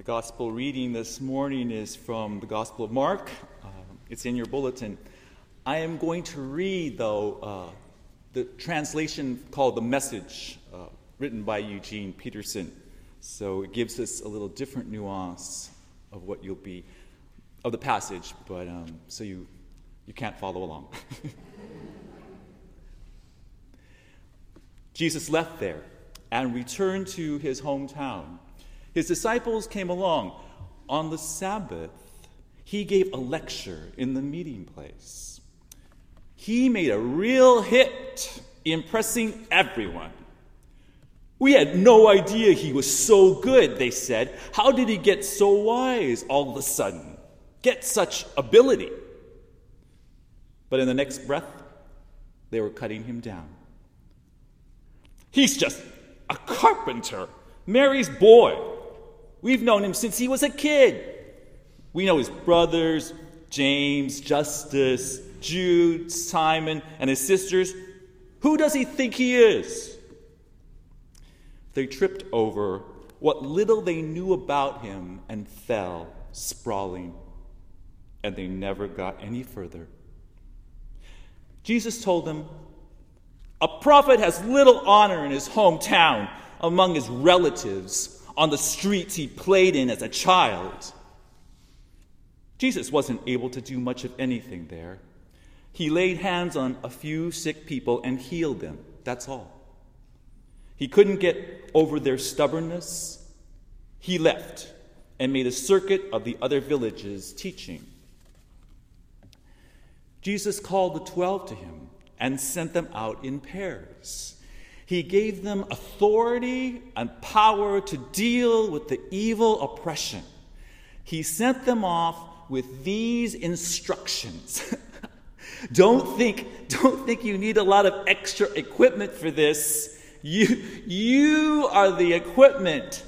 The gospel reading this morning is from the Gospel of Mark. Uh, it's in your bulletin. I am going to read, though, uh, the translation called The Message, uh, written by Eugene Peterson. So it gives us a little different nuance of what you'll be, of the passage, but um, so you, you can't follow along. Jesus left there and returned to his hometown. His disciples came along. On the Sabbath, he gave a lecture in the meeting place. He made a real hit, impressing everyone. We had no idea he was so good, they said. How did he get so wise all of a sudden? Get such ability? But in the next breath, they were cutting him down. He's just a carpenter, Mary's boy. We've known him since he was a kid. We know his brothers, James, Justus, Jude, Simon, and his sisters. Who does he think he is? They tripped over what little they knew about him and fell sprawling, and they never got any further. Jesus told them a prophet has little honor in his hometown among his relatives on the streets he played in as a child. Jesus wasn't able to do much of anything there. He laid hands on a few sick people and healed them. That's all. He couldn't get over their stubbornness. He left and made a circuit of the other villages teaching. Jesus called the twelve to him and sent them out in pairs. He gave them authority and power to deal with the evil oppression. He sent them off with these instructions. don't think don't think you need a lot of extra equipment for this. You you are the equipment.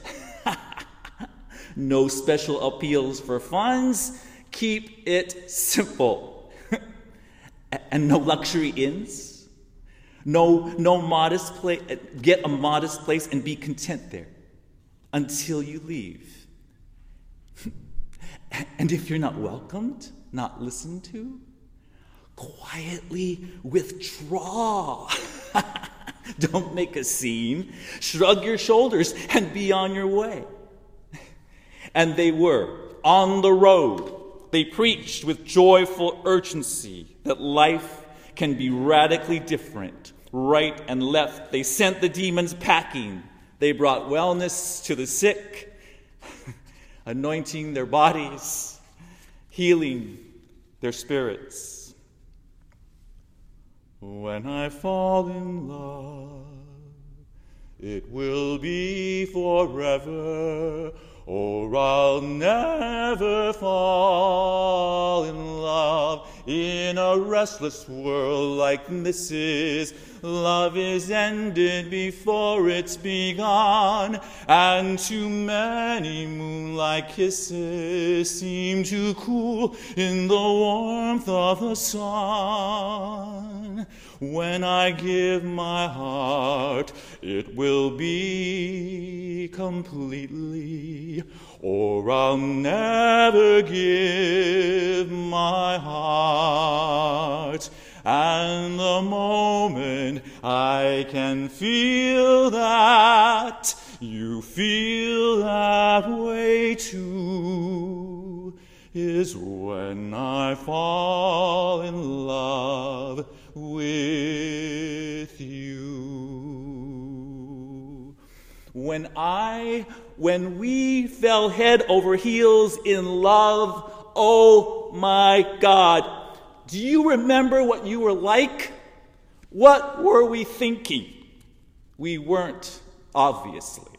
no special appeals for funds. Keep it simple and no luxury inns, no, no modest place, get a modest place and be content there until you leave. and if you're not welcomed, not listened to, quietly withdraw. Don't make a scene. Shrug your shoulders and be on your way. And they were on the road they preached with joyful urgency that life can be radically different, right and left. They sent the demons packing. They brought wellness to the sick, anointing their bodies, healing their spirits. When I fall in love, it will be forever or I'll never fall in love in a restless world like this is. Love is ended before it's begun, and too many moonlight kisses seem to cool in the warmth of the sun. When I give my heart, it will be completely, or I'll never give my heart. And the moment I can feel that, you feel that way too, is when I fall in love with you. When I, when we fell head over heels in love, oh my God, do you remember what you were like? What were we thinking? We weren't, obviously.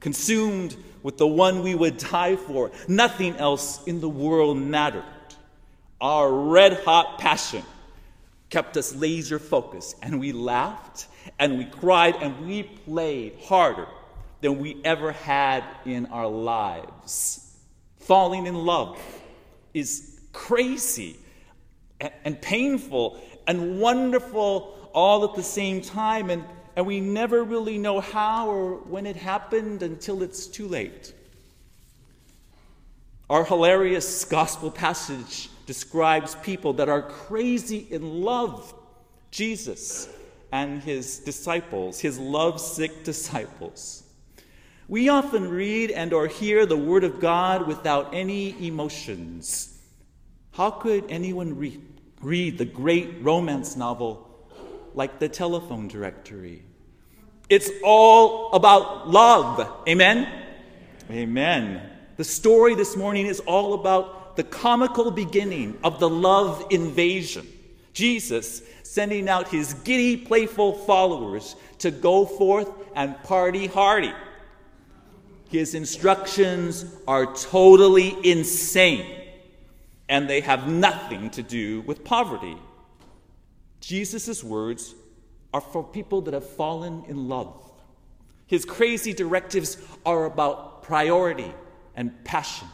Consumed with the one we would die for, nothing else in the world mattered. Our red hot passion kept us laser focused, and we laughed and we cried and we played harder than we ever had in our lives. Falling in love is crazy and, painful and wonderful all at the same time, and, and we never really know how or when it happened until it's too late. Our hilarious gospel passage describes people that are crazy in love. Jesus and his disciples, his lovesick disciples. We often read and or hear the word of God without any emotions. How could anyone read, read the great romance novel like the telephone directory? It's all about love. Amen? Amen. The story this morning is all about the comical beginning of the love invasion. Jesus sending out his giddy, playful followers to go forth and party hardy. His instructions are totally insane, and they have nothing to do with poverty. Jesus' words are for people that have fallen in love. His crazy directives are about priority and passion.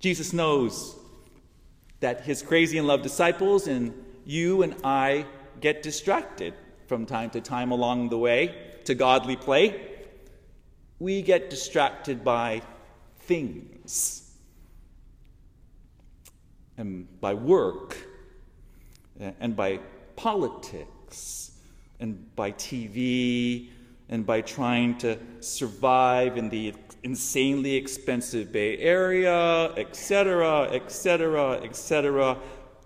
Jesus knows that his crazy in love disciples and you and I get distracted from time to time along the way to godly play. We get distracted by things and by work eh, and by politics and by TV and by trying to survive in the insanely expensive Bay Area, etc., etc., etc.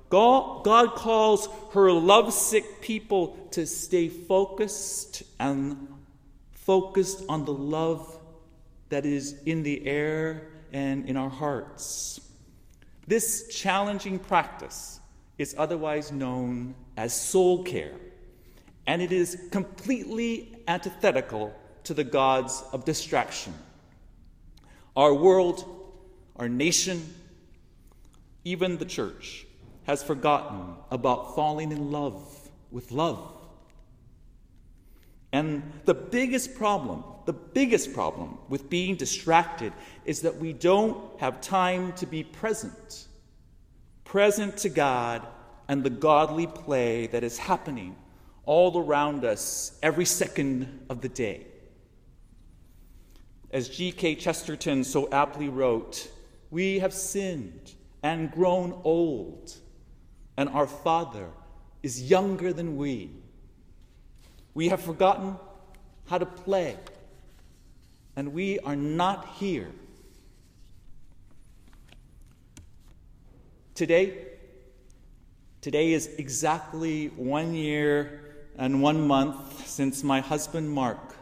God, God calls her lovesick people to stay focused and focused on the love that is in the air and in our hearts. This challenging practice is otherwise known as soul care, and it is completely antithetical to the gods of distraction. Our world, our nation, even the church has forgotten about falling in love with love. And the biggest problem, the biggest problem with being distracted is that we don't have time to be present. Present to God and the godly play that is happening all around us every second of the day. As G.K. Chesterton so aptly wrote, we have sinned and grown old, and our Father is younger than we. We have forgotten how to play, and we are not here. Today, Today is exactly one year and one month since my husband Mark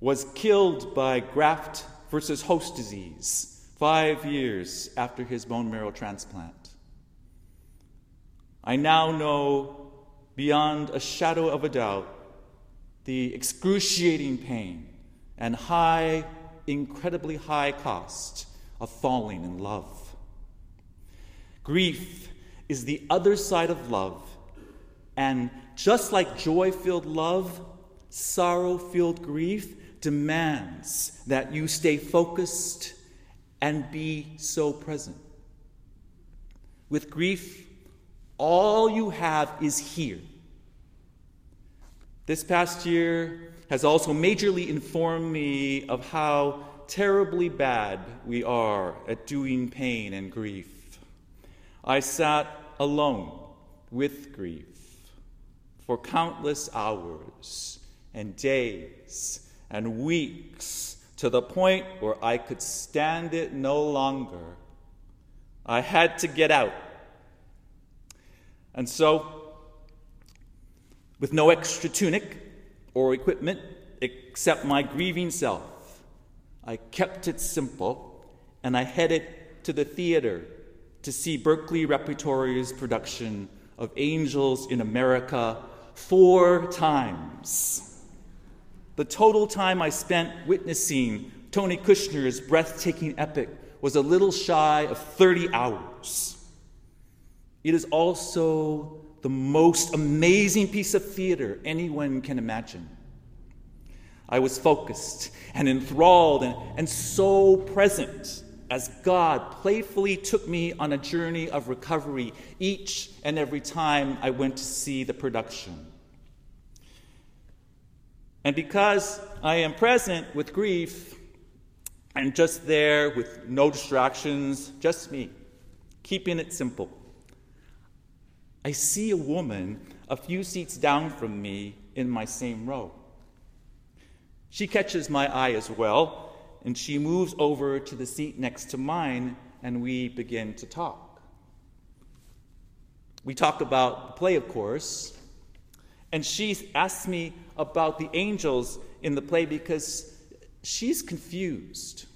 was killed by graft versus host disease five years after his bone marrow transplant. I now know beyond a shadow of a doubt the excruciating pain and high, incredibly high cost of falling in love. Grief is the other side of love. And just like joy filled love, sorrow filled grief demands that you stay focused and be so present. With grief, all you have is here. This past year has also majorly informed me of how terribly bad we are at doing pain and grief. I sat alone with grief for countless hours and days and weeks to the point where I could stand it no longer. I had to get out. And so, with no extra tunic or equipment except my grieving self, I kept it simple and I headed to the theater to see Berkeley Repertory's production of Angels in America four times. The total time I spent witnessing Tony Kushner's breathtaking epic was a little shy of 30 hours. It is also the most amazing piece of theater anyone can imagine. I was focused and enthralled and, and so present as God playfully took me on a journey of recovery each and every time I went to see the production. And because I am present with grief, I'm just there with no distractions, just me, keeping it simple. I see a woman a few seats down from me in my same row. She catches my eye as well, and she moves over to the seat next to mine, and we begin to talk. We talk about the play, of course, and she asks me about the angels in the play because she's confused.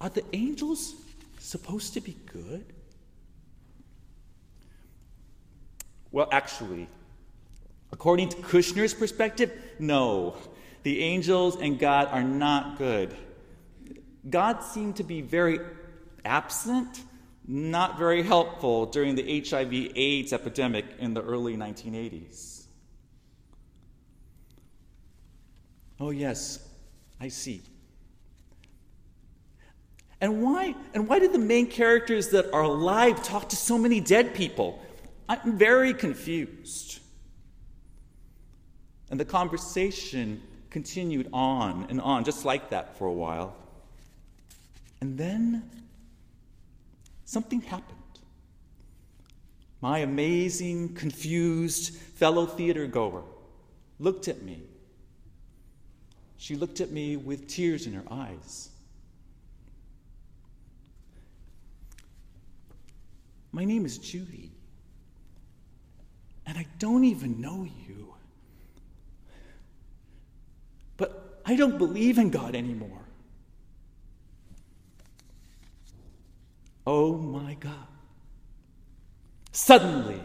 Are the angels supposed to be good? Well, actually, according to Kushner's perspective, no. The angels and God are not good. God seemed to be very absent, not very helpful during the HIV AIDS epidemic in the early 1980s. Oh, yes, I see. And why, and why did the main characters that are alive talk to so many dead people? I'm very confused. And the conversation continued on and on, just like that for a while. And then something happened. My amazing, confused fellow theater goer looked at me. She looked at me with tears in her eyes. My name is Judy and I don't even know you. But I don't believe in God anymore. Oh my God. Suddenly,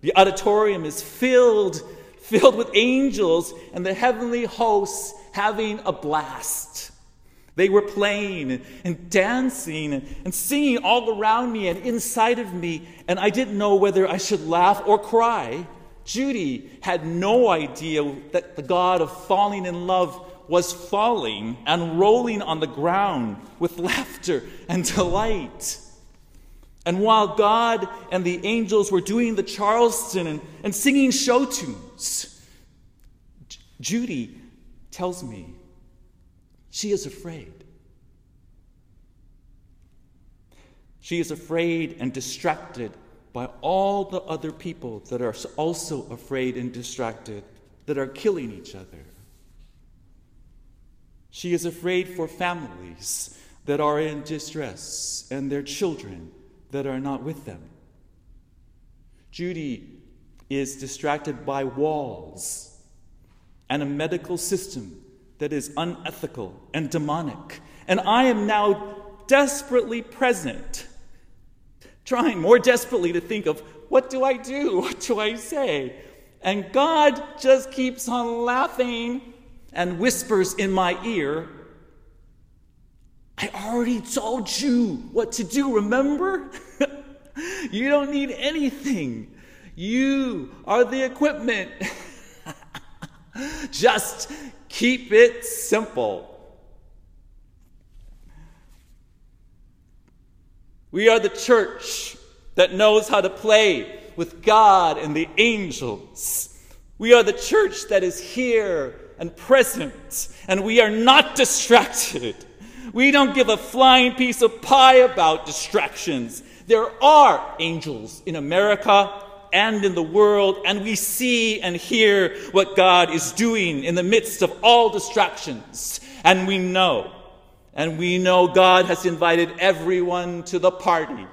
the auditorium is filled, filled with angels and the heavenly hosts having a blast. They were playing and dancing and singing all around me and inside of me, and I didn't know whether I should laugh or cry. Judy had no idea that the God of falling in love was falling and rolling on the ground with laughter and delight. And while God and the angels were doing the Charleston and, and singing show tunes, Judy tells me she is afraid. She is afraid and distracted by all the other people that are also afraid and distracted, that are killing each other. She is afraid for families that are in distress and their children that are not with them. Judy is distracted by walls and a medical system that is unethical and demonic. And I am now desperately present, trying more desperately to think of what do I do? What do I say? And God just keeps on laughing and whispers in my ear, I already told you what to do, remember? you don't need anything. You are the equipment. Just Keep it simple. We are the church that knows how to play with God and the angels. We are the church that is here and present, and we are not distracted. We don't give a flying piece of pie about distractions. There are angels in America and in the world, and we see and hear what God is doing in the midst of all distractions. And we know, and we know God has invited everyone to the party,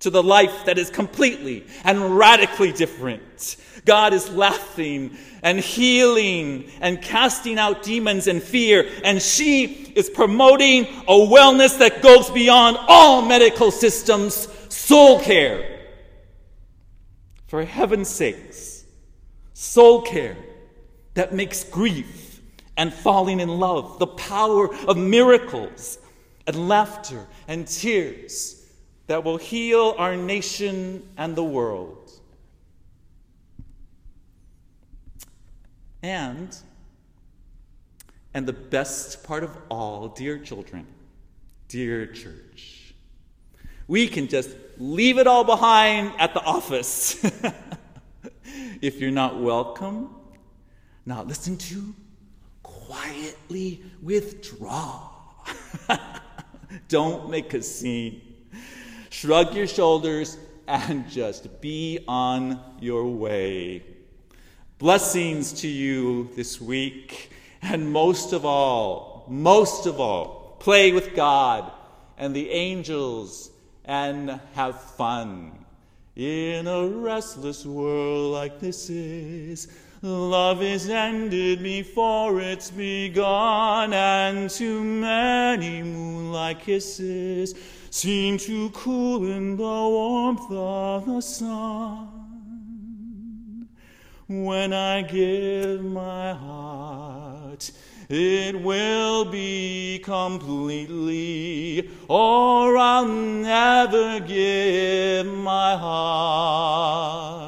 to the life that is completely and radically different. God is laughing and healing and casting out demons and fear, and she is promoting a wellness that goes beyond all medical systems, soul care. For heaven's sakes, soul care that makes grief and falling in love, the power of miracles and laughter and tears that will heal our nation and the world. And, and the best part of all, dear children, dear church, we can just leave it all behind at the office. if you're not welcome, now listen to quietly withdraw. Don't make a scene. Shrug your shoulders and just be on your way. Blessings to you this week, and most of all, most of all, play with God and the angels and have fun. In a restless world like this is, love is ended before it's begun, and too many moonlight kisses seem to cool in the warmth of the sun. When I give my heart, it will be completely, or I'll never give my heart.